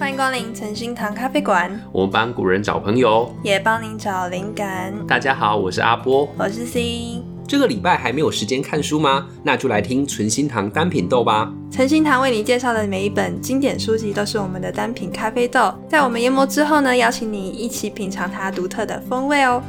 欢迎光临诚心堂咖啡馆。我们帮古人找朋友，也帮您找灵感。大家好，我是阿波，我是 C。这个礼拜还没有时间看书吗？那就来听存心堂单品豆吧。存心堂为你介绍的每一本经典书籍都是我们的单品咖啡豆，在我们研磨之后呢，邀请你一起品尝它独特的风味哦。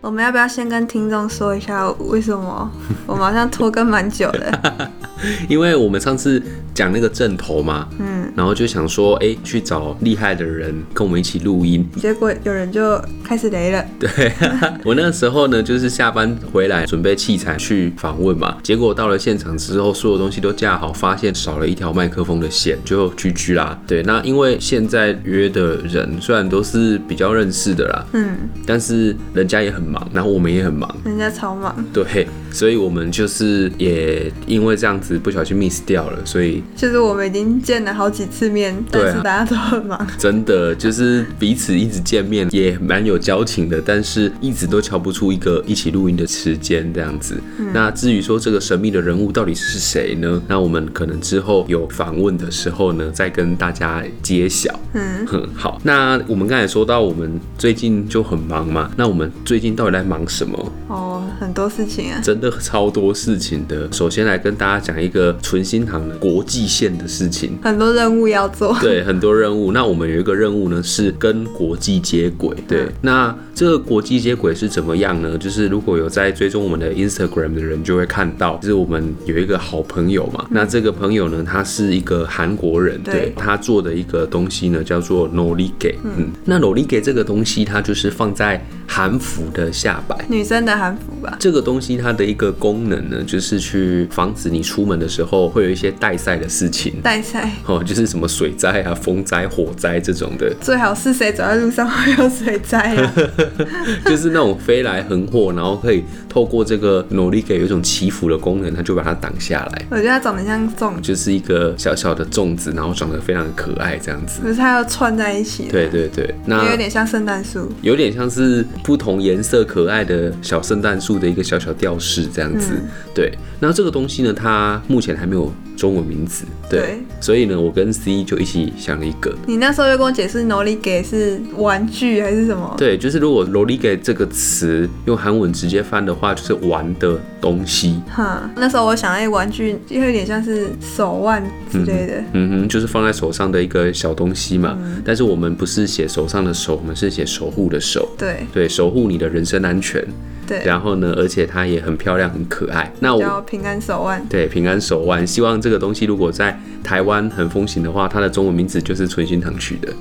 我们要不要先跟听众说一下，为什么我们好像拖更蛮久的？因为我们上次讲那个阵头嘛，嗯，然后就想说，哎，去找厉害的人跟我们一起录音，结果有人就开始雷了。对，我那个时候呢，就是下班回来准备器材去访问嘛，结果到了现场之后，所有东西都架好，发现少了一条麦克风的线，就 GG 啦。对，那因为现在约的人虽然都是比较认识的啦，嗯，但是人家也很忙，然后我们也很忙，人家超忙，对，所以我们就是也因为这样子不小心 miss 掉了，所以。就是我们已经见了好几次面，但是大家都很忙。真的就是彼此一直见面，也蛮有交情的，但是一直都瞧不出一个一起录音的时间这样子。嗯、那至于说这个神秘的人物到底是谁呢？那我们可能之后有访问的时候呢，再跟大家揭晓。嗯，很 好。那我们刚才说到我们最近就很忙嘛，那我们最近到底在忙什么？哦，很多事情啊，真的超多事情的。首先来跟大家讲一个纯心堂的国际线的事情，很多任务要做。对，很多任务。那我们有一个任务呢，是跟国际接轨。对，那这个国际接轨是怎么样呢？就是如果有在追踪我们的 Instagram 的人，就会看到，就是我们有一个好朋友嘛。那这个朋友呢，他是一个韩国人，对，他做的一个东西呢，叫做 Norige。嗯，那 Norige 这个东西，它就是放在韩服的下摆，女生的韩服吧。这个东西它的一个功能呢，就是去防止你出门的时候会有一些带塞的事情。带赛哦，就是什么水灾啊、风灾、火灾这种的。最好是谁走在路上会有水灾啊？就是那种飞来横祸，然后可以透过这个 Norige 有一种祈福的功能，它就把它挡下来。我觉得它长得像粽，就是一个小小的粽子，然后长得非常的可爱这样子。可是它要串在一起。对对对，那有点像圣诞树，有点像是。不同颜色可爱的小圣诞树的一个小小吊饰，这样子。嗯、对，那这个东西呢，它目前还没有中文名字。对，对所以呢，我跟 C 就一起想了一个。你那时候又跟我解释 “nolige” 是玩具还是什么？对，就是如果 “nolige” 这个词用韩文直接翻的话，就是玩的东西。哈，那时候我想，哎，玩具就有点像是手腕之类的。嗯哼，就是放在手上的一个小东西嘛。嗯、但是我们不是写手上的手，我们是写守护的手。对对。守护你的人身安全，对，然后呢，而且它也很漂亮，很可爱。那我叫平安手腕，对，平安手腕。希望这个东西如果在台湾很风行的话，它的中文名字就是存心堂取的。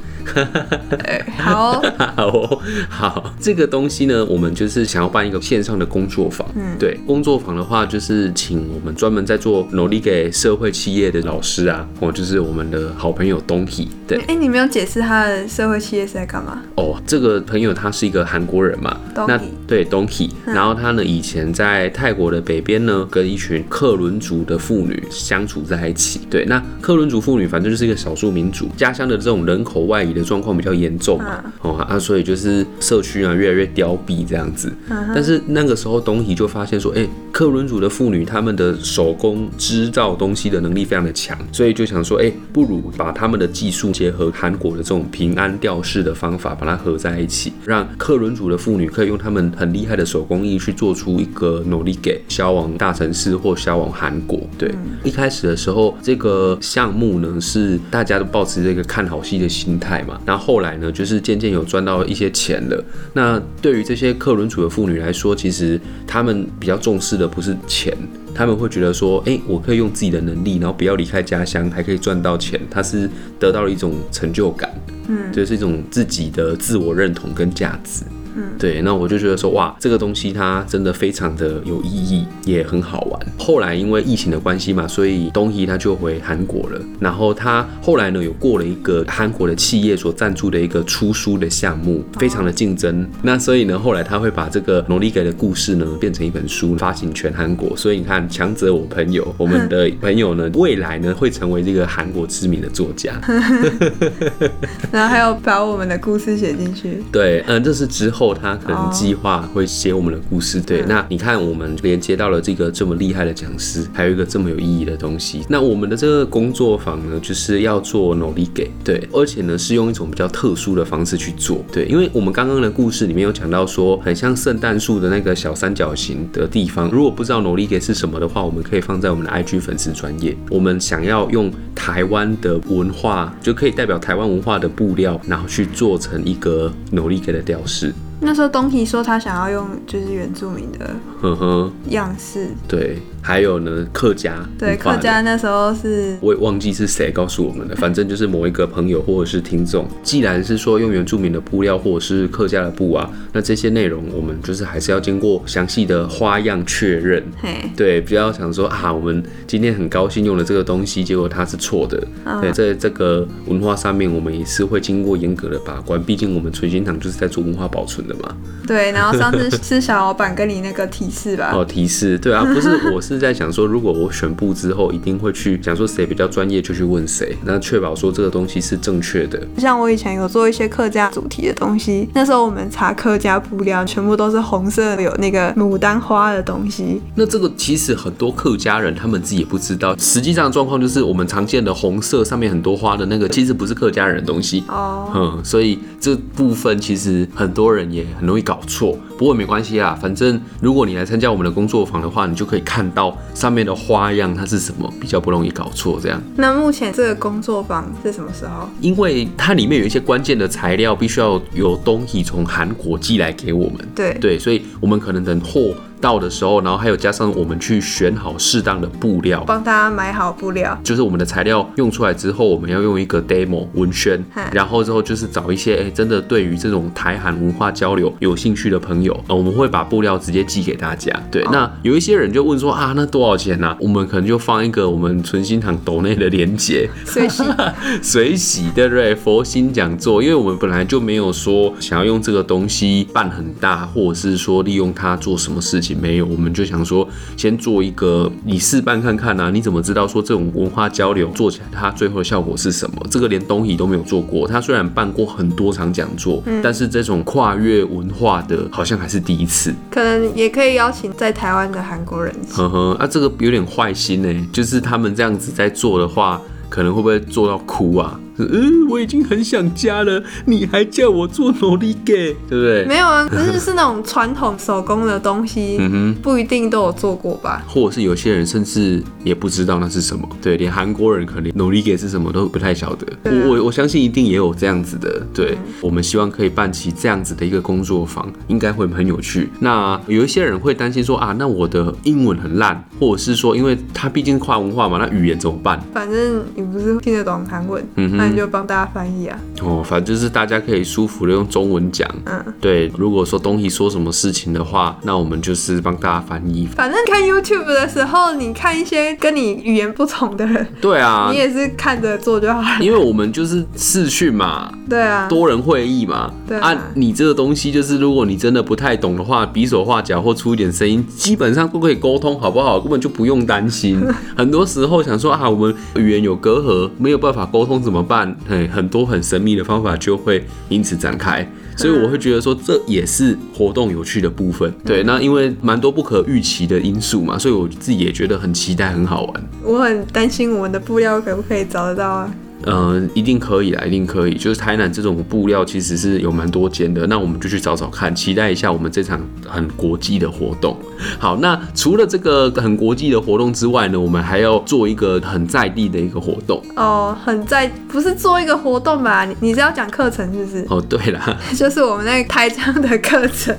好，好，好，这个东西呢，我们就是想要办一个线上的工作坊。嗯，对，工作坊的话，就是请我们专门在做 Norige 社会企业的老师啊，哦，就是我们的好朋友 Donki。对，哎、欸，你没有解释他的社会企业是在干嘛？哦，这个朋友他是一个韩国人嘛，那对 Donki，然后他呢以前在泰国的北边呢，跟一群克伦族的妇女相处在一起。对，那克伦族妇女反正就是一个少数民族，家乡的这种人口外移的状况比较严重嘛，哦啊，所以就是社区啊越来越凋敝这样子。但是那个时候 Donki 就发现说，哎，克伦族的妇女她们的手工织造东西的能力非常的强，所以就想说，哎，不如把他们的技术结合韩国的这种平安吊饰的方法，把它合在一起，让克伦族的妇女可以用他们很厉害的手工艺去做出一个 Norige 销往大城市或销往韩国。对，一开始的时候，这个项目呢是大家都抱持这个看好戏的心态嘛，然后后来呢，就是渐渐有赚到一些钱了。那对于这些克伦族的妇女来说，其实他们比较重视的不是钱，他们会觉得说，哎，我可以用自己的能力，然后不要离开家乡，还可以赚到钱，他是得到了一种成就感，嗯，就是一种自己的自我认同跟价值。嗯，对，那我就觉得说，哇，这个东西它真的非常的有意义，也很好玩。后来因为疫情的关系嘛，所以 Donki 他就回韩国了。然后他后来呢，有过了一个韩国的企业所赞助的一个出书的项目，非常的竞争。那所以呢，后来他会把这个 Norige 的故事呢，变成一本书，发行全韩国。所以你看，强者我朋友，我们的 朋友呢，未来呢会成为这个韩国知名的作家。然后还有把我们的故事写进去。对，嗯，这是之后。后他可能计划会写我们的故事。Oh. 对，那你看我们连接到了这个这么厉害的讲师，还有一个这么有意义的东西。那我们的这个工作坊呢，就是要做努力给，对，而且呢是用一种比较特殊的方式去做，对，因为我们刚刚的故事里面有讲到说，很像圣诞树的那个小三角形的地方。如果不知道努力给是什么的话，我们可以放在我们的 IG 粉丝专业。我们想要用台湾的文化，就可以代表台湾文化的布料，然后去做成一个努力给的吊饰。那时候东提说他想要用就是原住民的呵呵样式，对。还有呢，客家对客家那时候是，我也忘记是谁告诉我们的，反正就是某一个朋友或者是听众。既然是说用原住民的布料或者是客家的布啊，那这些内容我们就是还是要经过详细的花样确认。嘿，对，不要想说啊，我们今天很高兴用了这个东西，结果它是错的。哦、对，在这个文化上面，我们也是会经过严格的把关，毕竟我们垂心堂就是在做文化保存的嘛。对，然后上次是小老板跟你那个提示吧？哦，提示，对啊，不是我是。在想说，如果我选布之后，一定会去想说谁比较专业就去问谁，那确保说这个东西是正确的。像我以前有做一些客家主题的东西，那时候我们查客家布料，全部都是红色的，有那个牡丹花的东西。那这个其实很多客家人他们自己也不知道，实际上状况就是我们常见的红色上面很多花的那个，其实不是客家人的东西哦。嗯，所以这部分其实很多人也很容易搞错。不过没关系啊，反正如果你来参加我们的工作坊的话，你就可以看到上面的花样它是什么，比较不容易搞错。这样。那目前这个工作坊是什么时候？因为它里面有一些关键的材料，必须要有东西从韩国寄来给我们。对对，所以我们可能等货。到的时候，然后还有加上我们去选好适当的布料，帮大家买好布料。就是我们的材料用出来之后，我们要用一个 demo 文宣，然后之后就是找一些哎真的对于这种台韩文化交流有兴趣的朋友，呃，我们会把布料直接寄给大家。对，哦、那有一些人就问说啊，那多少钱呢、啊？我们可能就放一个我们存心堂斗内的连接，随喜 随喜，对不对？佛心讲座，因为我们本来就没有说想要用这个东西办很大，或者是说利用它做什么事情。没有，我们就想说，先做一个你试办看看啊。你怎么知道说这种文化交流做起来它最后的效果是什么？这个连东西都没有做过，他虽然办过很多场讲座，嗯，但是这种跨越文化的，好像还是第一次。可能也可以邀请在台湾的韩国人。呵呵，啊，这个有点坏心呢，就是他们这样子在做的话，可能会不会做到哭啊？嗯，我已经很想家了，你还叫我做努力给，对不对？没有啊，可是是那种传统手工的东西，嗯哼，不一定都有做过吧？或者是有些人甚至也不知道那是什么，对，连韩国人可能努力给是什么都不太晓得。啊、我我我相信一定也有这样子的，对、嗯，我们希望可以办起这样子的一个工作坊，应该会很有趣。那有一些人会担心说啊，那我的英文很烂，或者是说，因为他毕竟跨文化嘛，那语言怎么办？反正你不是听得懂韩文，嗯哼。就帮大家翻译啊！哦，反正就是大家可以舒服的用中文讲。嗯，对。如果说东西说什么事情的话，那我们就是帮大家翻译。反正看 YouTube 的时候，你看一些跟你语言不同的人，对啊，你也是看着做就好了。因为我们就是视讯嘛，对啊，多人会议嘛，对啊。你这个东西就是，如果你真的不太懂的话，比手画脚或出一点声音，基本上都可以沟通，好不好？根本就不用担心。很多时候想说啊，我们语言有隔阂，没有办法沟通怎么办？很很多很神秘的方法就会因此展开，所以我会觉得说，这也是活动有趣的部分。对，那因为蛮多不可预期的因素嘛，所以我自己也觉得很期待，很好玩。我很担心我们的布料可不可以找得到啊？嗯，一定可以啦，一定可以。就是台南这种布料其实是有蛮多间的，那我们就去找找看，期待一下我们这场很国际的活动。好，那除了这个很国际的活动之外呢，我们还要做一个很在地的一个活动。哦，很在，不是做一个活动吧？你你是要讲课程是不是？哦，对了，就是我们那个台江的课程。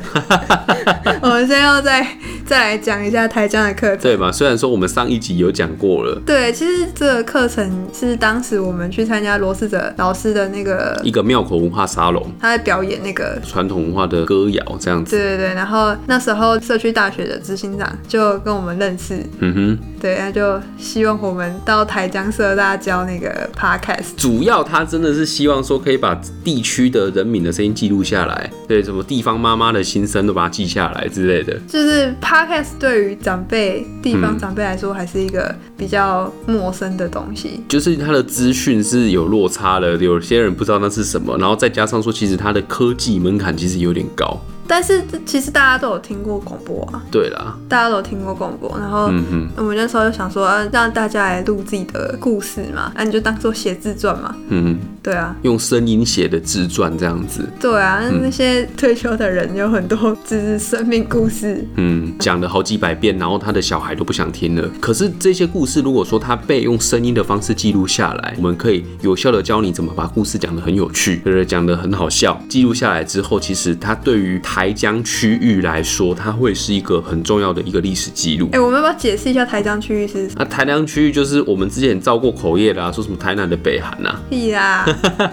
我们现在要再再来讲一下台江的课程，对吧？虽然说我们上一集有讲过了。对，其实这个课程是当时我们。去参加罗世哲老师的那个一个庙口文化沙龙，他在表演那个传统文化的歌谣这样子。对对对，然后那时候社区大学的执行长就跟我们认识，嗯哼，对，他就希望我们到台江社大教那个 podcast。主要他真的是希望说可以把地区的人民的声音记录下来，对，什么地方妈妈的心声都把它记下来之类的。就是 podcast 对于长辈、地方长辈来说还是一个比较陌生的东西，嗯、就是他的资讯。是有落差的，有些人不知道那是什么，然后再加上说，其实它的科技门槛其实有点高。但是其实大家都有听过广播啊。对啦，大家都有听过广播，然后我们那时候就想说，啊、让大家来录自己的故事嘛，那、啊、你就当做写自传嘛。嗯，对啊，用声音写的自传这样子。对啊，那些退休的人有很多就是生命故事。嗯，讲了好几百遍，然后他的小孩都不想听了。可是这些故事，如果说他被用声音的方式记录下来，我们可以有效的教你怎么把故事讲得很有趣，对不对？讲得很好笑。记录下来之后，其实他对于台江区域来说，它会是一个很重要的一个历史记录。哎，我们要不要解释一下台江区域是？啊台江区域就是我们之前造过口业的啊，说什么台南的北韩呐、啊？屁啦！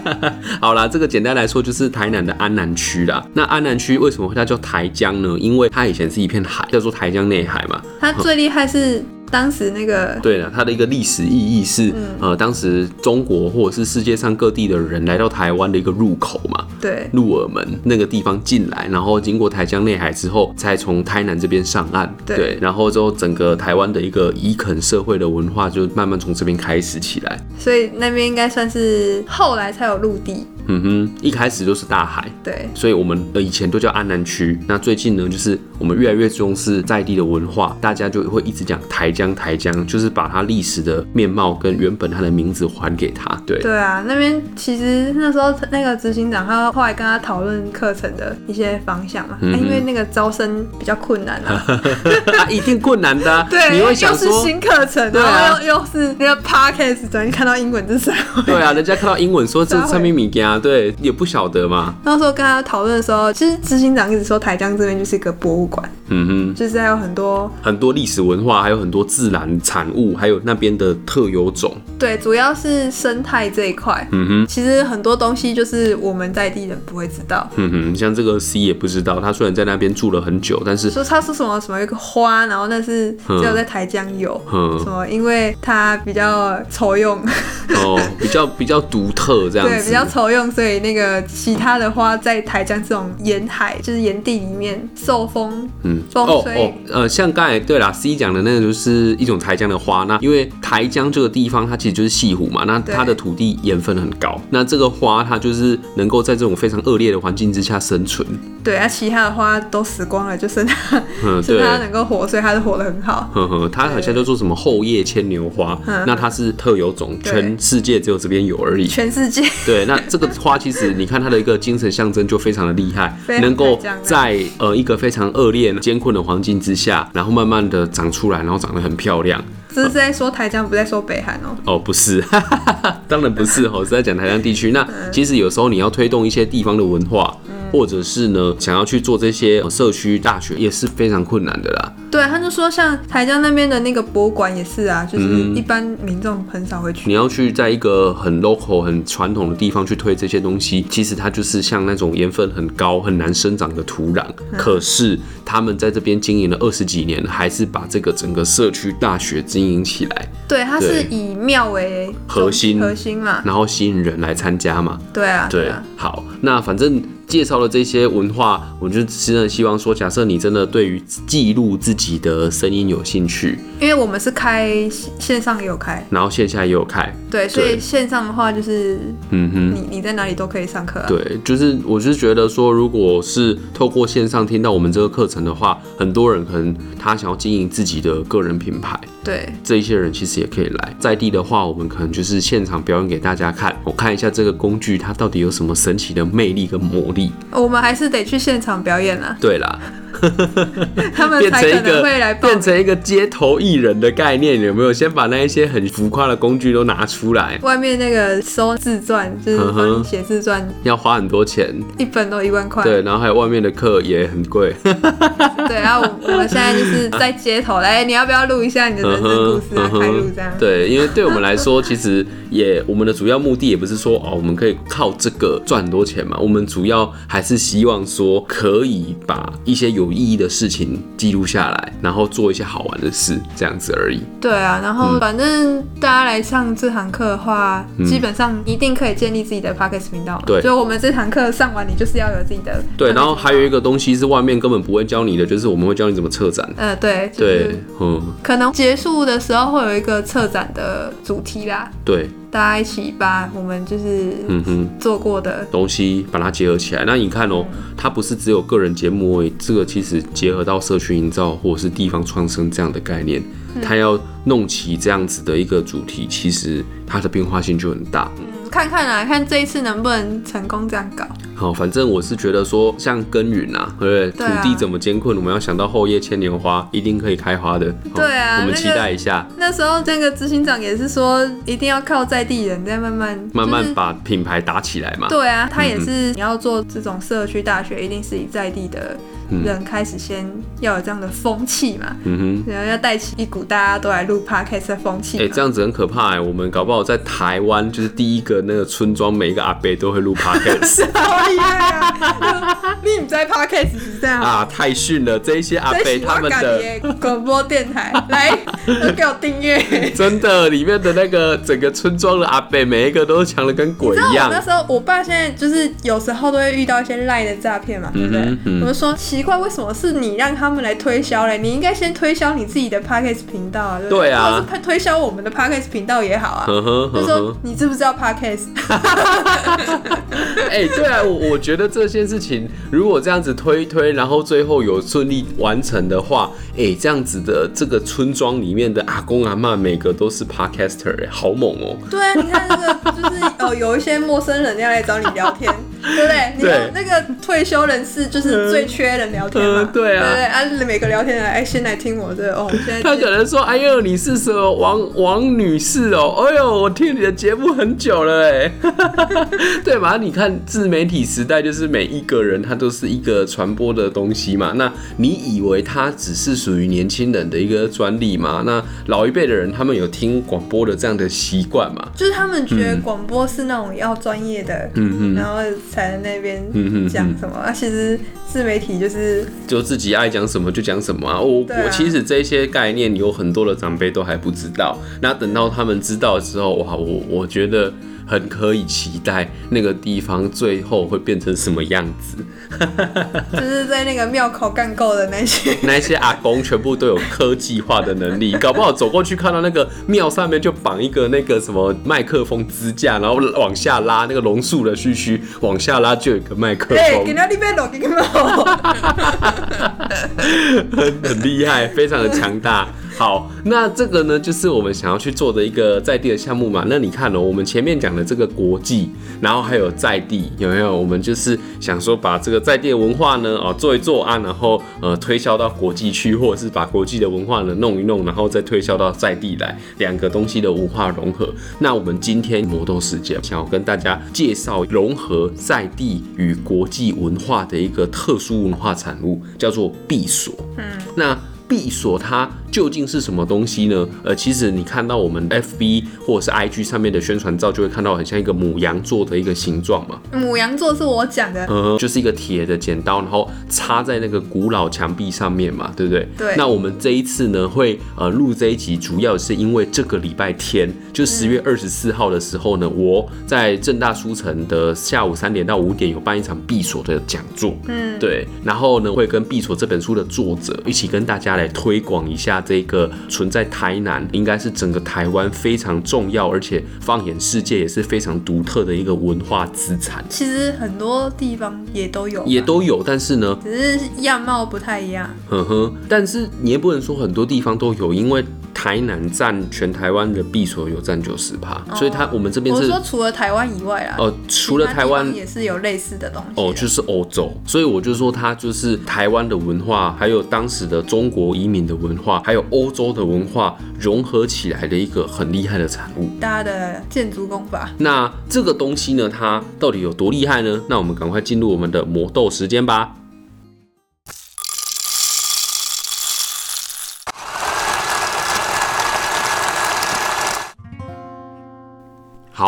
好啦，这个简单来说就是台南的安南区啦。那安南区为什么会它叫台江呢？因为它以前是一片海，叫做台江内海嘛。它最厉害是。当时那个对了，它的一个历史意义是，嗯、呃，当时中国或者是世界上各地的人来到台湾的一个入口嘛，对，入耳门那个地方进来，然后经过台江内海之后，才从台南这边上岸，对，对，然后之后整个台湾的一个移垦社会的文化就慢慢从这边开始起来，所以那边应该算是后来才有陆地。嗯哼，一开始就是大海，对，所以我们呃以前都叫安南区。那最近呢，就是我们越来越重视在地的文化，大家就会一直讲台江，台江就是把它历史的面貌跟原本它的名字还给他。对，对啊，那边其实那时候那个执行长他后来跟他讨论课程的一些方向嘛，嗯、因为那个招生比较困难啊，啊一定困难的、啊，对，你会想说又是新课程，对啊，然后又又是那个 podcast，昨天看到英文字是对啊，人家看到英文说这是上面米家。对，也不晓得嘛。那时候跟他讨论的时候，其实执行长一直说台江这边就是一个博物馆，嗯哼，就是还有很多很多历史文化，还有很多自然产物，还有那边的特有种。对，主要是生态这一块。嗯哼，其实很多东西就是我们在地人不会知道。嗯哼，像这个 C 也不知道，他虽然在那边住了很久，但是说他说什么什么一个花，然后那是只有在台江有，嗯，什么因为它比较抽用，哦，比较比较独特这样子，对，比较抽用。所以那个其他的花在台江这种沿海，就是沿地里面受风，嗯，风吹。哦哦，呃，像刚才对啦，C 讲的那个就是一种台江的花。那因为台江这个地方它其实就是西湖嘛，那它的土地盐分很高，那这个花它就是能够在这种非常恶劣的环境之下生存。对啊，其他的花都死光了，就剩它，嗯，对，它能够活，所以它就活得很好。呵呵，它好像叫做什么后叶牵牛花，那它是特有种，全世界只有这边有而已。全世界。对，那这个花其实你看它的一个精神象征就非常的厉害，能够在呃一个非常恶劣艰困的环境之下，然后慢慢的长出来，然后长得很漂亮。这是在说台江，不在说北韩哦。哦，不是，当然不是哦，是在讲台江地区。那其实有时候你要推动一些地方的文化。或者是呢，想要去做这些社区大学也是非常困难的啦。对，他就说像台江那边的那个博物馆也是啊，就是一般民众很少会去。你要去在一个很 local、很传统的地方去推这些东西，其实它就是像那种盐分很高、很难生长的土壤。可是他们在这边经营了二十几年，还是把这个整个社区大学经营起来。对，它是以庙为核心，核心嘛，然后吸引人来参加嘛。对啊，对啊，好，那反正。介绍了这些文化，我就真的希望说，假设你真的对于记录自己的声音有兴趣，因为我们是开线上也有开，然后线下也有开，对，所以线上的话就是，嗯哼，你你在哪里都可以上课啊。对，就是我是觉得说，如果是透过线上听到我们这个课程的话，很多人可能他想要经营自己的个人品牌。对，这一些人其实也可以来。在地的话，我们可能就是现场表演给大家看，我看一下这个工具它到底有什么神奇的魅力跟魔力。我们还是得去现场表演啊。对啦。他们才可能会来变成一个街头艺人的概念，有没有？先把那一些很浮夸的工具都拿出来。外面那个收自传，就是帮你写自传，要花很多钱，一本都一万块。对，然后还有外面的课也很贵。对，然后我们现在就是在街头来，你要不要录一下你的人生故事啊？开录这样。对，因为对我们来说，其实也我们的主要目的也不是说哦，我们可以靠这个赚很多钱嘛。我们主要还是希望说，可以把一些有意义的事情记录下来，然后做一些好玩的事，这样子而已。对啊，然后反正大家来上这堂课的话，嗯、基本上一定可以建立自己的 Podcast 频道。对，所以我们这堂课上完，你就是要有自己的。对，然后还有一个东西是外面根本不会教你的，就是我们会教你怎么策展。呃，对，就是、对，嗯，可能结束的时候会有一个策展的主题啦。对。大家一起把我们就是嗯哼做过的东西把它结合起来。那你看哦，它不是只有个人节目而已，这个其实结合到社区营造或者是地方创生这样的概念，它要弄起这样子的一个主题，其实它的变化性就很大。嗯看看啊，看这一次能不能成功这样搞。好，反正我是觉得说，像耕耘啊，对不对？土地怎么艰困，我们要想到后叶千年花一定可以开花的。对啊，我们期待一下。那时候这个执行长也是说，一定要靠在地人，再慢慢慢慢把品牌打起来嘛。对啊，他也是你要做这种社区大学，一定是以在地的。人开始先要有这样的风气嘛，嗯哼，然后要带起一股大家都来录 podcast 的风气。哎，这样子很可怕哎，我们搞不好在台湾就是第一个那个村庄，每一个阿伯都会录 podcast。好厉害啊！你不在 podcast 是这样啊？太逊了，这一些阿伯他们的广播电台来都给我订阅。真的，里面的那个整个村庄的阿伯，每一个都强的跟鬼一样。那时候我爸现在就是有时候都会遇到一些赖的诈骗嘛，对不对？我就说。奇怪，为什么是你让他们来推销嘞？你应该先推销你自己的 podcast 频道啊，对不对？对啊，或者是推销我们的 podcast 频道也好啊。呵呵呵呵，就说你知不知道 podcast？哎、欸，对啊，我我觉得这件事情如果这样子推一推，然后最后有顺利完成的话，哎、欸，这样子的这个村庄里面的阿公阿妈每个都是欸，好猛哦、喔。对啊，你看这个就是哦，有一些陌生人要来找你聊天。对不对？你看那个退休人士就是最缺人聊天嘛。对啊，对啊，每个聊天人哎，先来听我这哦。现在他可能说：“哎呦，你是什么王王女士哦？哎呦，我听你的节目很久了哎。”对嘛？你看自媒体时代，就是每一个人他都是一个传播的东西嘛。那你以为他只是属于年轻人的一个专利吗？那老一辈的人他们有听广播的这样的习惯吗？就是他们觉得广播是那种要专业的，嗯嗯，然后。才在那边讲什么？啊，其实自媒体就是就自己爱讲什么就讲什么啊。我我其实这些概念有很多的长辈都还不知道。那等到他们知道之后，哇，我我觉得。很可以期待那个地方最后会变成什么样子，就是在那个庙口干够的那些 那些阿公，全部都有科技化的能力，搞不好走过去看到那个庙上面就绑一个那个什么麦克风支架，然后往下拉那个龙树的须须往下拉就有一个麦克风，欸、很很厉害，非常的强大。好，那这个呢，就是我们想要去做的一个在地的项目嘛。那你看哦，我们前面讲的这个国际，然后还有在地，有没有？我们就是想说把这个在地的文化呢，哦，做一做啊，然后呃推销到国际去，或者是把国际的文化呢弄一弄，然后再推销到在地来，两个东西的文化融合。那我们今天魔豆世界想要跟大家介绍融合在地与国际文化的一个特殊文化产物，叫做闭锁。嗯，那闭锁它。究竟是什么东西呢？呃，其实你看到我们 FB 或者是 IG 上面的宣传照，就会看到很像一个母羊座的一个形状嘛。母羊座是我讲的，嗯，就是一个铁的剪刀，然后插在那个古老墙壁上面嘛，对不对？对。那我们这一次呢，会呃录这一集，主要是因为这个礼拜天，就十月二十四号的时候呢，嗯、我在正大书城的下午三点到五点有办一场闭锁的讲座，嗯，对。然后呢，会跟闭锁这本书的作者一起跟大家来推广一下。这个存在台南，应该是整个台湾非常重要，而且放眼世界也是非常独特的一个文化资产。其实很多地方也都有，也都有，但是呢，只是样貌不太一样。呵呵，但是你也不能说很多地方都有，因为。台南占全台湾的闭锁有占九十趴，所以它我们这边是。我说除了台湾以外啊。哦，除了台湾也是有类似的东西。哦，就是欧洲，所以我就说它就是台湾的文化，还有当时的中国移民的文化，还有欧洲的文化融合起来的一个很厉害的产物。大家的建筑工法。那这个东西呢，它到底有多厉害呢？那我们赶快进入我们的魔豆时间吧。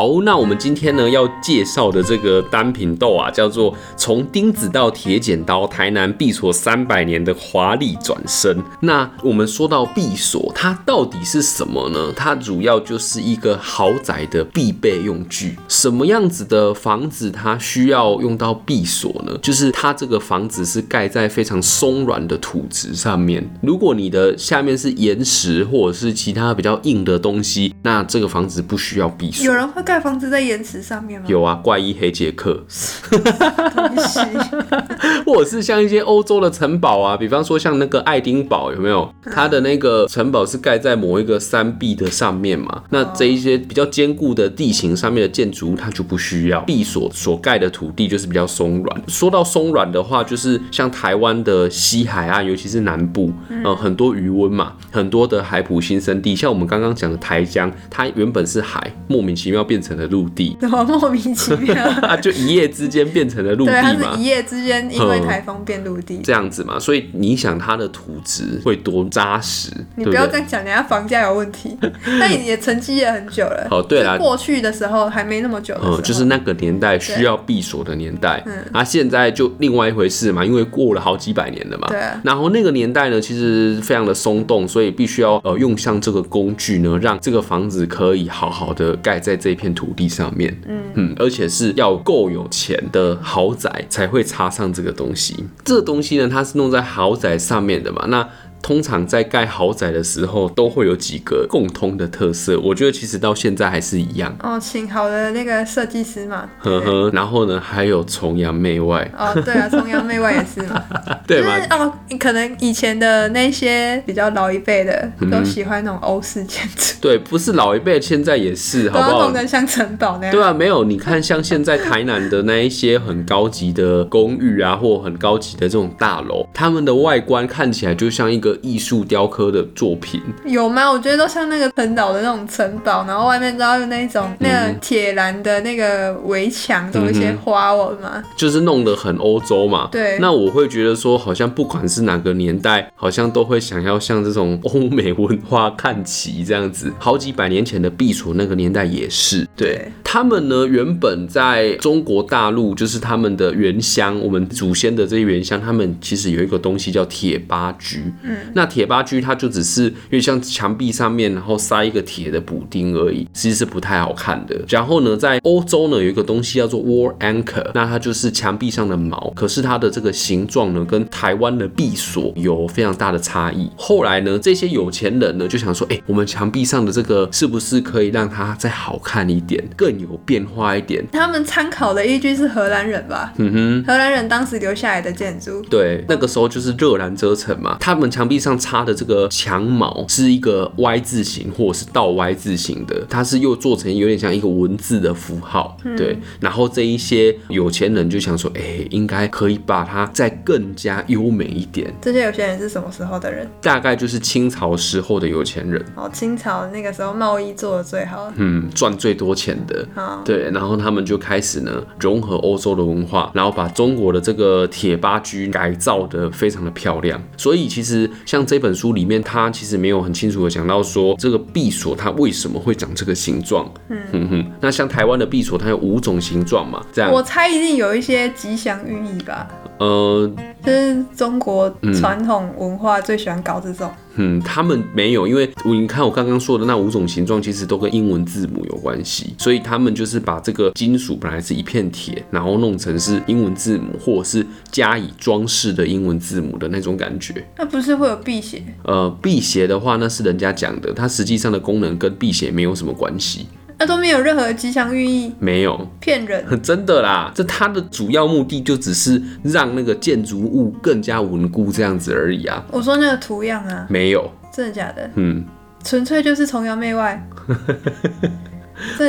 好，那我们今天呢要介绍的这个单品豆啊，叫做从钉子到铁剪刀，台南闭锁三百年的华丽转身。那我们说到闭锁，它到底是什么呢？它主要就是一个豪宅的必备用具。什么样子的房子它需要用到闭锁呢？就是它这个房子是盖在非常松软的土质上面。如果你的下面是岩石或者是其他比较硬的东西，那这个房子不需要闭锁。有人会盖房子在岩石上面吗？有啊，怪异黑杰克。或者是像一些欧洲的城堡啊，比方说像那个爱丁堡，有没有？它的那个城堡是盖在某一个山壁的上面嘛？那这一些比较坚固的地形上面的建筑物，它就不需要闭锁。所盖的土地就是比较松软。说到松软的话，就是像台湾的西海岸，尤其是南部，呃，很多余温嘛，很多的海埔新生地，像我们刚刚讲的台江，它原本是海，莫名其妙变成了陆地。怎么莫名其妙？就一夜之间变成了陆地嘛？对，它是一夜之间因为台风变陆地这样子嘛？所以你想它的土质会多扎实？你不要这样讲，人家房价有问题。那你也沉积了很久了。哦，对啦，过去的时候还没那么久。嗯，就是那个年代需要闭锁的年代。嗯，啊，现在就另外一回事嘛，因为过了好几百年了嘛。对。然后那个年代呢，其实非常的松动，所以必须要呃用上这个工具呢，让这个房子可以好好的盖在这片土地上面。嗯嗯，而且是要够有钱的豪宅才会插上这个东西。这个东西呢，它是弄在豪宅上面的嘛？那。通常在盖豪宅的时候，都会有几个共通的特色。我觉得其实到现在还是一样。哦，请好的那个设计师嘛。呵呵，然后呢，还有崇洋媚外。哦，对啊，崇洋媚外也是嘛。对嘛？哦，可能以前的那些比较老一辈的都喜欢那种欧式建筑。对，不是老一辈，现在也是，好不好？弄得像城堡那样。对啊，没有，你看像现在台南的那一些很高级的公寓啊，或很高级的这种大楼，他们的外观看起来就像一个。艺术雕刻的作品有吗？我觉得都像那个陈岛的那种城堡，然后外面都要有那种那个铁栏的那个围墙，都有一些花纹嘛、嗯，就是弄得很欧洲嘛。对，那我会觉得说，好像不管是哪个年代，好像都会想要向这种欧美文化看齐这样子。好几百年前的避暑那个年代也是，对，对他们呢，原本在中国大陆就是他们的原乡，我们祖先的这些原乡，他们其实有一个东西叫铁八居，嗯。那铁八居它就只是因为像墙壁上面，然后塞一个铁的补丁而已，其实是不太好看的。然后呢，在欧洲呢有一个东西叫做 wall anchor，那它就是墙壁上的锚，可是它的这个形状呢跟台湾的闭锁有非常大的差异。后来呢，这些有钱人呢就想说，哎、欸，我们墙壁上的这个是不是可以让它再好看一点，更有变化一点？他们参考的依据是荷兰人吧？嗯哼，荷兰人当时留下来的建筑。对，那个时候就是热兰遮城嘛，他们墙壁上。插的这个墙毛是一个 Y 字形或者是倒 Y 字形的，它是又做成有点像一个文字的符号，对。然后这一些有钱人就想说，哎，应该可以把它再更加优美一点。这些有钱人是什么时候的人？大概就是清朝时候的有钱人。哦，清朝那个时候贸易做的最好，嗯，赚最多钱的。对。然后他们就开始呢融合欧洲的文化，然后把中国的这个铁八居改造的非常的漂亮。所以其实像。这本书里面，他其实没有很清楚的讲到说这个闭锁它为什么会长这个形状。嗯哼哼。那像台湾的闭锁，它有五种形状嘛？这样。我猜一定有一些吉祥寓意吧。呃，就是中国传统文化最喜欢搞这种。嗯，他们没有，因为你看我刚刚说的那五种形状，其实都跟英文字母有关系，所以他们就是把这个金属本来是一片铁，然后弄成是英文字母，或者是加以装饰的英文字母的那种感觉。那不是会有辟邪？呃，辟邪的话，那是人家讲的，它实际上的功能跟辟邪没有什么关系。那都没有任何吉祥寓意，没有骗人，真的啦。这它的主要目的就只是让那个建筑物更加稳固这样子而已啊。我说那个图样啊，没有，真的假的？嗯，纯粹就是崇洋媚外。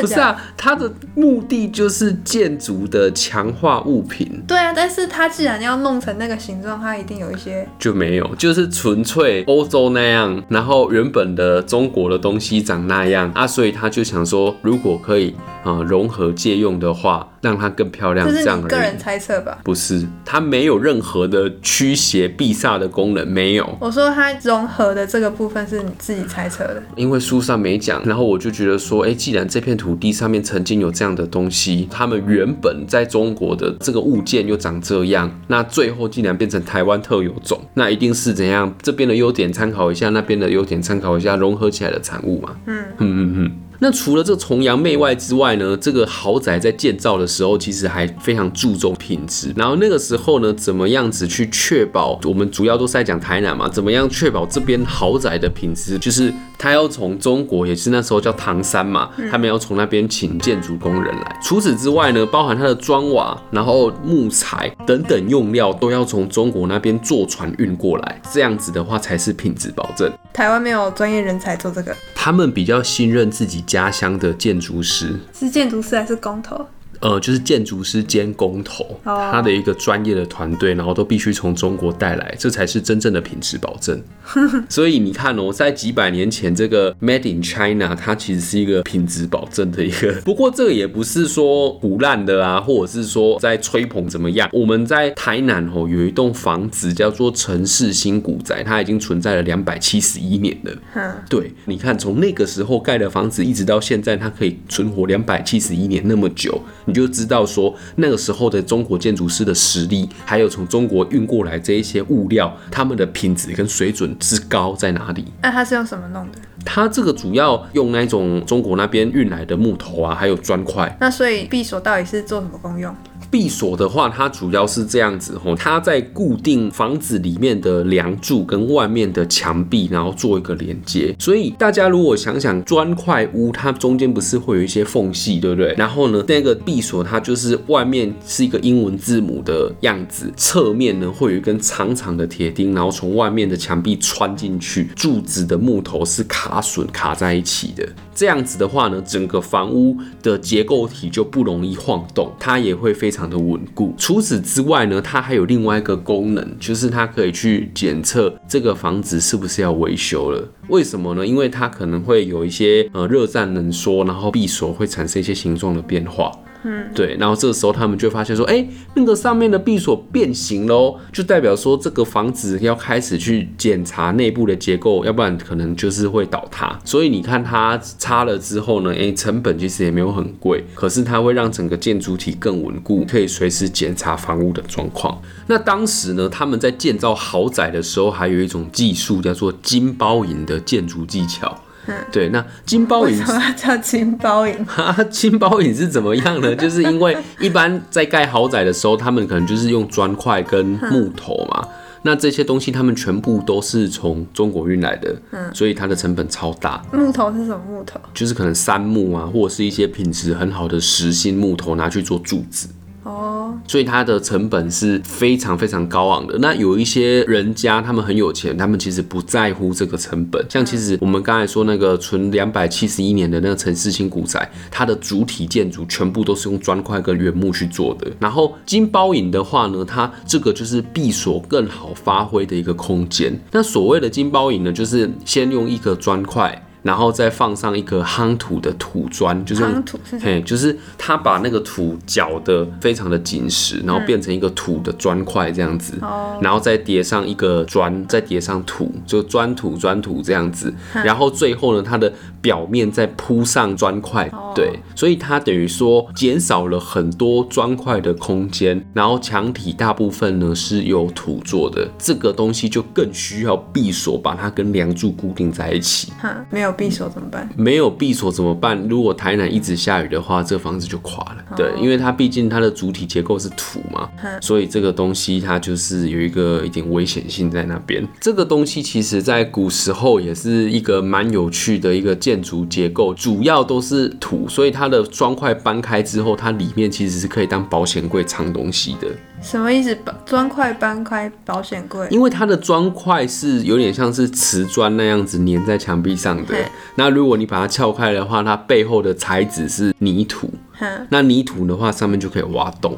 不是啊，它的目的就是建筑的强化物品。对啊，但是它既然要弄成那个形状，它一定有一些就没有，就是纯粹欧洲那样，然后原本的中国的东西长那样啊，所以他就想说，如果可以呃融合借用的话，让它更漂亮。这是你个人猜测吧？不是，它没有任何的驱邪避煞的功能，没有。我说它融合的这个部分是你自己猜测的，因为书上没讲。然后我就觉得说，哎、欸，既然这片土地上面曾经有这样的东西，他们原本在中国的这个物件又长这样，那最后竟然变成台湾特有种，那一定是怎样？这边的优点参考一下，那边的优点参考一下，融合起来的产物嘛。嗯嗯嗯嗯。那除了这崇洋媚外之外呢，这个豪宅在建造的时候其实还非常注重品质。然后那个时候呢，怎么样子去确保？我们主要都是在讲台南嘛，怎么样确保这边豪宅的品质？就是他要从中国，也是那时候叫唐山嘛，他们要从那边请建筑工人来。除此之外呢，包含它的砖瓦，然后木材等等用料都要从中国那边坐船运过来，这样子的话才是品质保证。台湾没有专业人才做这个，他们比较信任自己家乡的建筑师，是建筑师还是工头？呃，就是建筑师兼工头，他的一个专业的团队，然后都必须从中国带来，这才是真正的品质保证。所以你看哦，在几百年前，这个 Made in China，它其实是一个品质保证的一个。不过这个也不是说唬烂的啊，或者是说在吹捧怎么样。我们在台南哦，有一栋房子叫做城市新古宅，它已经存在了两百七十一年了。嗯，对，你看从那个时候盖的房子，一直到现在，它可以存活两百七十一年那么久。你就知道说那个时候的中国建筑师的实力，还有从中国运过来这一些物料，他们的品质跟水准之高在哪里？那他是用什么弄的？它这个主要用那种中国那边运来的木头啊，还有砖块。那所以闭锁到底是做什么功用？闭锁的话，它主要是这样子吼，它在固定房子里面的梁柱跟外面的墙壁，然后做一个连接。所以大家如果想想砖块屋，它中间不是会有一些缝隙，对不对？然后呢，那个闭锁它就是外面是一个英文字母的样子，侧面呢会有一根长长的铁钉，然后从外面的墙壁穿进去，柱子的木头是卡榫卡在一起的。这样子的话呢，整个房屋的结构体就不容易晃动，它也会非常的稳固。除此之外呢，它还有另外一个功能，就是它可以去检测这个房子是不是要维修了。为什么呢？因为它可能会有一些呃热胀冷缩，然后闭锁会产生一些形状的变化。嗯，对，然后这个时候他们就发现说，哎，那个上面的闭锁变形喽，就代表说这个房子要开始去检查内部的结构，要不然可能就是会倒塌。所以你看它拆了之后呢，哎，成本其实也没有很贵，可是它会让整个建筑体更稳固，可以随时检查房屋的状况。那当时呢，他们在建造豪宅的时候，还有一种技术叫做金包银的建筑技巧。嗯、对，那金包银叫金包银？哈，金包银是怎么样呢？就是因为一般在盖豪宅的时候，他们可能就是用砖块跟木头嘛，嗯、那这些东西他们全部都是从中国运来的，嗯，所以它的成本超大。木头是什么木头？就是可能杉木啊，或者是一些品质很好的实心木头拿去做柱子。哦，所以它的成本是非常非常高昂的。那有一些人家他们很有钱，他们其实不在乎这个成本。像其实我们刚才说那个存两百七十一年的那个陈氏新古宅，它的主体建筑全部都是用砖块跟原木去做的。然后金包银的话呢，它这个就是闭锁更好发挥的一个空间。那所谓的金包银呢，就是先用一个砖块。然后再放上一个夯土的土砖，就是夯土，嘿，就是他把那个土搅得非常的紧实，然后变成一个土的砖块这样子，嗯、然后再叠上一个砖，再叠上土，就砖土砖土这样子，然后最后呢，它的表面再铺上砖块，对，所以它等于说减少了很多砖块的空间，然后墙体大部分呢是由土做的，这个东西就更需要闭锁，把它跟梁柱固定在一起，没有。闭锁怎么办？没有闭锁怎么办？如果台南一直下雨的话，这个房子就垮了。哦、对，因为它毕竟它的主体结构是土嘛，嗯、所以这个东西它就是有一个一点危险性在那边。这个东西其实在古时候也是一个蛮有趣的一个建筑结构，主要都是土，所以它的砖块搬开之后，它里面其实是可以当保险柜藏东西的。什么意思？砖块搬开保险柜？因为它的砖块是有点像是瓷砖那样子粘在墙壁上的。那如果你把它撬开的话，它背后的材质是泥土。那泥土的话，上面就可以挖洞。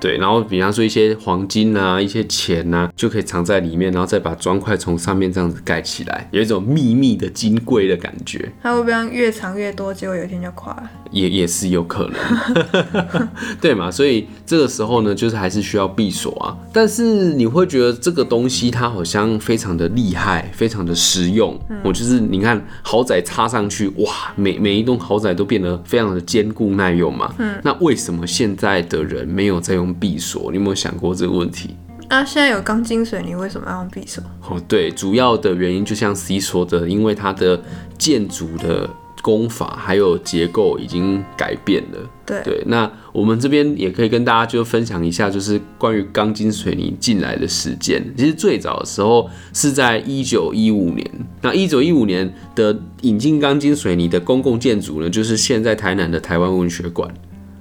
对，然后比方说一些黄金啊，一些钱啊，就可以藏在里面，然后再把砖块从上面这样子盖起来，有一种秘密的金柜的感觉。它会不会越藏越多，结果有一天就垮了？也也是有可能，对嘛？所以这个时候呢，就是还是需要闭锁啊。但是你会觉得这个东西它好像非常的厉害，非常的实用。嗯、我就是你看豪宅插上去，哇，每每一栋豪宅都变得非常的坚固耐用嘛。嗯。那为什么现在的人没有在用闭锁？你有没有想过这个问题？啊，现在有钢筋水泥，为什么要用闭锁？哦，对，主要的原因就像 C 说的，因为它的建筑的。工法还有结构已经改变了。对对，那我们这边也可以跟大家就分享一下，就是关于钢筋水泥进来的时间。其实最早的时候是在一九一五年。那一九一五年的引进钢筋水泥的公共建筑呢，就是现在台南的台湾文学馆。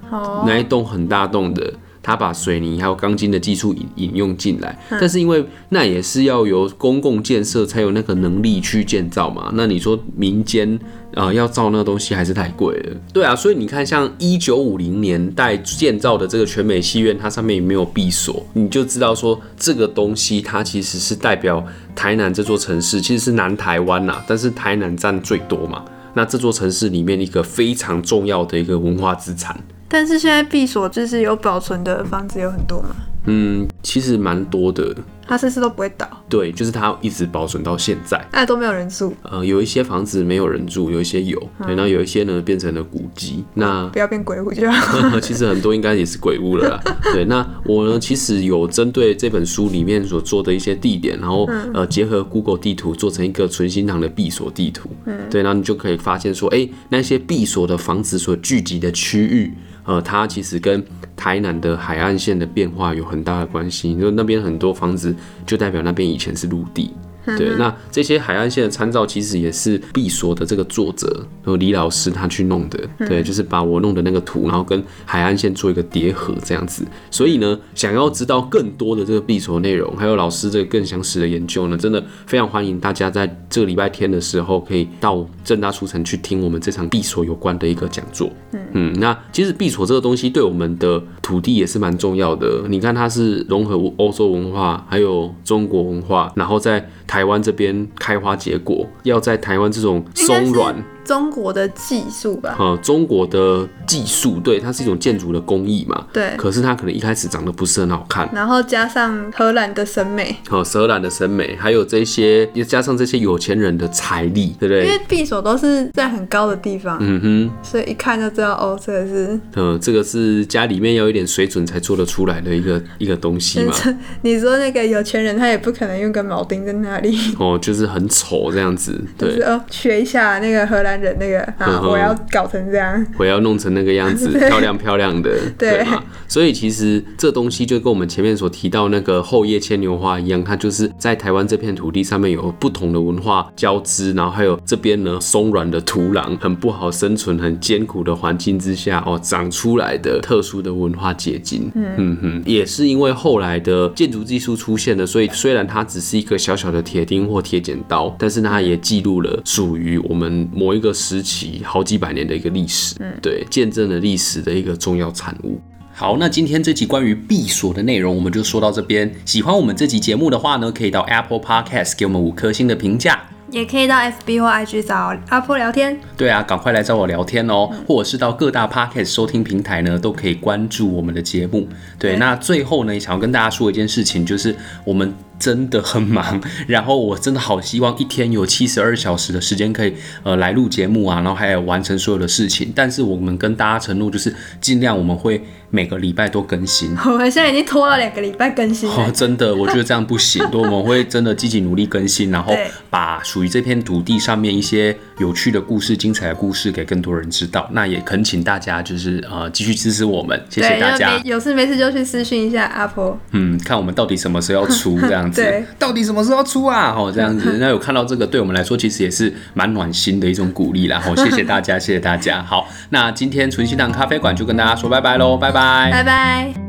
哦，那一栋很大栋的。他把水泥还有钢筋的技术引引用进来，但是因为那也是要由公共建设才有那个能力去建造嘛。那你说民间啊、呃、要造那个东西还是太贵了。对啊，所以你看像一九五零年代建造的这个全美戏院，它上面也没有闭锁，你就知道说这个东西它其实是代表台南这座城市，其实是南台湾呐，但是台南占最多嘛。那这座城市里面一个非常重要的一个文化资产。但是现在闭锁就是有保存的房子有很多吗？嗯，其实蛮多的。它甚至都不会倒。对，就是它一直保存到现在。哎，都没有人住。呃，有一些房子没有人住，有一些有。嗯、对，那有一些呢变成了古迹。那不要变鬼屋就好。其实很多应该也是鬼屋了啦。对，那我呢其实有针对这本书里面所做的一些地点，然后、嗯、呃结合 Google 地图做成一个存心堂的闭锁地图。嗯。对，然后你就可以发现说，哎、欸，那些闭锁的房子所聚集的区域。呃，它其实跟台南的海岸线的变化有很大的关系。因为那边很多房子，就代表那边以前是陆地。对，那这些海岸线的参照其实也是闭锁的这个作者，然后李老师他去弄的。对，就是把我弄的那个图，然后跟海岸线做一个叠合这样子。所以呢，想要知道更多的这个闭锁内容，还有老师这个更详实的研究呢，真的非常欢迎大家在这个礼拜天的时候可以到正大书城去听我们这场闭锁有关的一个讲座。嗯，那其实闭锁这个东西对我们的土地也是蛮重要的。你看，它是融合欧洲文化，还有中国文化，然后在台台湾这边开花结果，要在台湾这种松软。中国的技术吧，呃，中国的技术，对，它是一种建筑的工艺嘛，对。可是它可能一开始长得不是很好看，然后加上荷兰的审美，哦，荷兰的审美，还有这些，又加上这些有钱人的财力，对不对？因为匕首都是在很高的地方，嗯哼，所以一看就知道，哦，这个是，嗯，这个是家里面要有一点水准才做得出来的一个一个东西嘛。你说那个有钱人，他也不可能用个铆钉在那里，哦，就是很丑这样子，对，就是哦，学一下那个荷兰。人那个啊，我要搞成这样，我要弄成那个样子，漂亮漂亮的，对。吗？所以其实这东西就跟我们前面所提到那个后叶牵牛花一样，它就是在台湾这片土地上面有不同的文化交织，然后还有这边呢松软的土壤，很不好生存、很艰苦的环境之下哦长出来的特殊的文化结晶。嗯。嗯哼，也是因为后来的建筑技术出现了，所以虽然它只是一个小小的铁钉或铁剪刀，但是它也记录了属于我们某一个。时期好几百年的一个历史，嗯，对，见证了历史的一个重要产物。好，那今天这集关于闭锁的内容，我们就说到这边。喜欢我们这集节目的话呢，可以到 Apple Podcast 给我们五颗星的评价，也可以到 FB 或 IG 找阿坡聊天。对啊，赶快来找我聊天哦，嗯、或者是到各大 Podcast 收听平台呢，都可以关注我们的节目。对，对那最后呢，也想要跟大家说一件事情，就是我们。真的很忙，然后我真的好希望一天有七十二小时的时间可以呃来录节目啊，然后还有完成所有的事情。但是我们跟大家承诺就是尽量我们会每个礼拜都更新。我们现在已经拖了两个礼拜更新。哦，真的，我觉得这样不行。对，我们会真的积极努力更新，然后把属于这片土地上面一些有趣的故事、精彩的故事给更多人知道。那也恳请大家就是呃继续支持我们，谢谢大家。有事没事就去私讯一下阿婆。嗯，看我们到底什么时候要出这样。子，到底什么时候出啊？哦，这样子，那有看到这个，对我们来说其实也是蛮暖心的一种鼓励啦。好，谢谢大家，谢谢大家。好，那今天纯心堂咖啡馆就跟大家说拜拜喽，拜拜，拜拜。